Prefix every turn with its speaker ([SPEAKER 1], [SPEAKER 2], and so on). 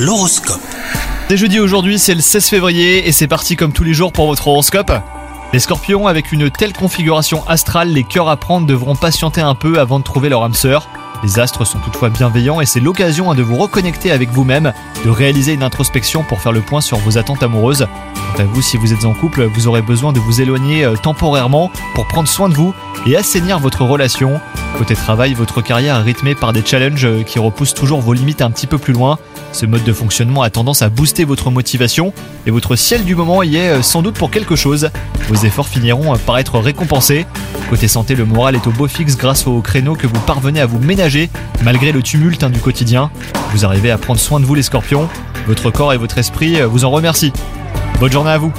[SPEAKER 1] L'horoscope.
[SPEAKER 2] C'est jeudi aujourd'hui, c'est le 16 février et c'est parti comme tous les jours pour votre horoscope. Les scorpions, avec une telle configuration astrale, les cœurs à prendre devront patienter un peu avant de trouver leur âme sœur. Les astres sont toutefois bienveillants et c'est l'occasion hein, de vous reconnecter avec vous-même, de réaliser une introspection pour faire le point sur vos attentes amoureuses. Quant à vous, si vous êtes en couple, vous aurez besoin de vous éloigner euh, temporairement pour prendre soin de vous et assainir votre relation. Côté travail, votre carrière est rythmée par des challenges euh, qui repoussent toujours vos limites un petit peu plus loin. Ce mode de fonctionnement a tendance à booster votre motivation et votre ciel du moment y est euh, sans doute pour quelque chose. Vos efforts finiront par être récompensés. Côté santé, le moral est au beau fixe grâce au créneau que vous parvenez à vous ménager malgré le tumulte hein, du quotidien. Vous arrivez à prendre soin de vous les scorpions. Votre corps et votre esprit vous en remercient. Bonne journée à vous